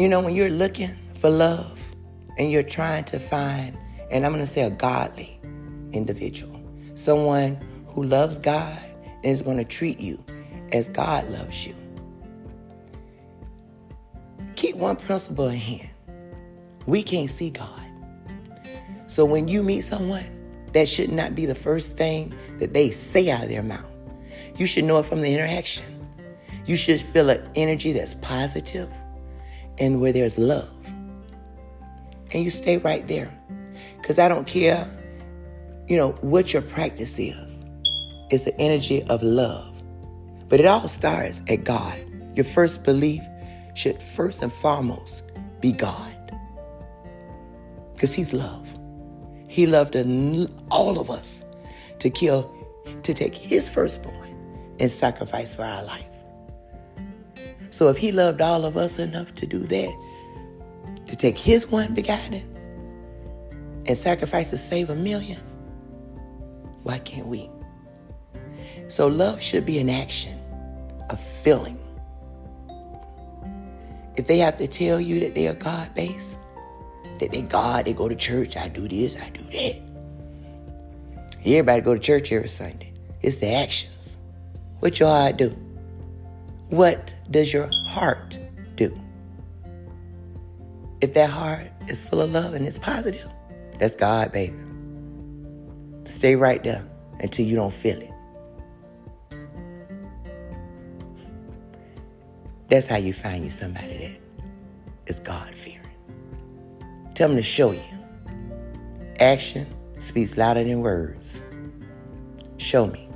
You know, when you're looking for love and you're trying to find, and I'm going to say a godly individual, someone who loves God and is going to treat you as God loves you. Keep one principle in hand. We can't see God. So when you meet someone, that should not be the first thing that they say out of their mouth. You should know it from the interaction. You should feel an energy that's positive and where there's love. And you stay right there. Because I don't care, you know, what your practice is. It's the energy of love. But it all starts at God. Your first belief should first and foremost be God. Because He's love. He loved all of us to kill, to take his firstborn and sacrifice for our life. So if he loved all of us enough to do that, to take his one begotten and sacrifice to save a million, why can't we? So love should be an action, a feeling. If they have to tell you that they are God based, that they God, they go to church, I do this, I do that. Everybody go to church every Sunday. It's the actions. What heart do? What does your heart do? If that heart is full of love and it's positive, that's God, baby. Stay right there until you don't feel it. That's how you find you somebody that is God fearing. Tell them to show you. Action speaks louder than words. Show me.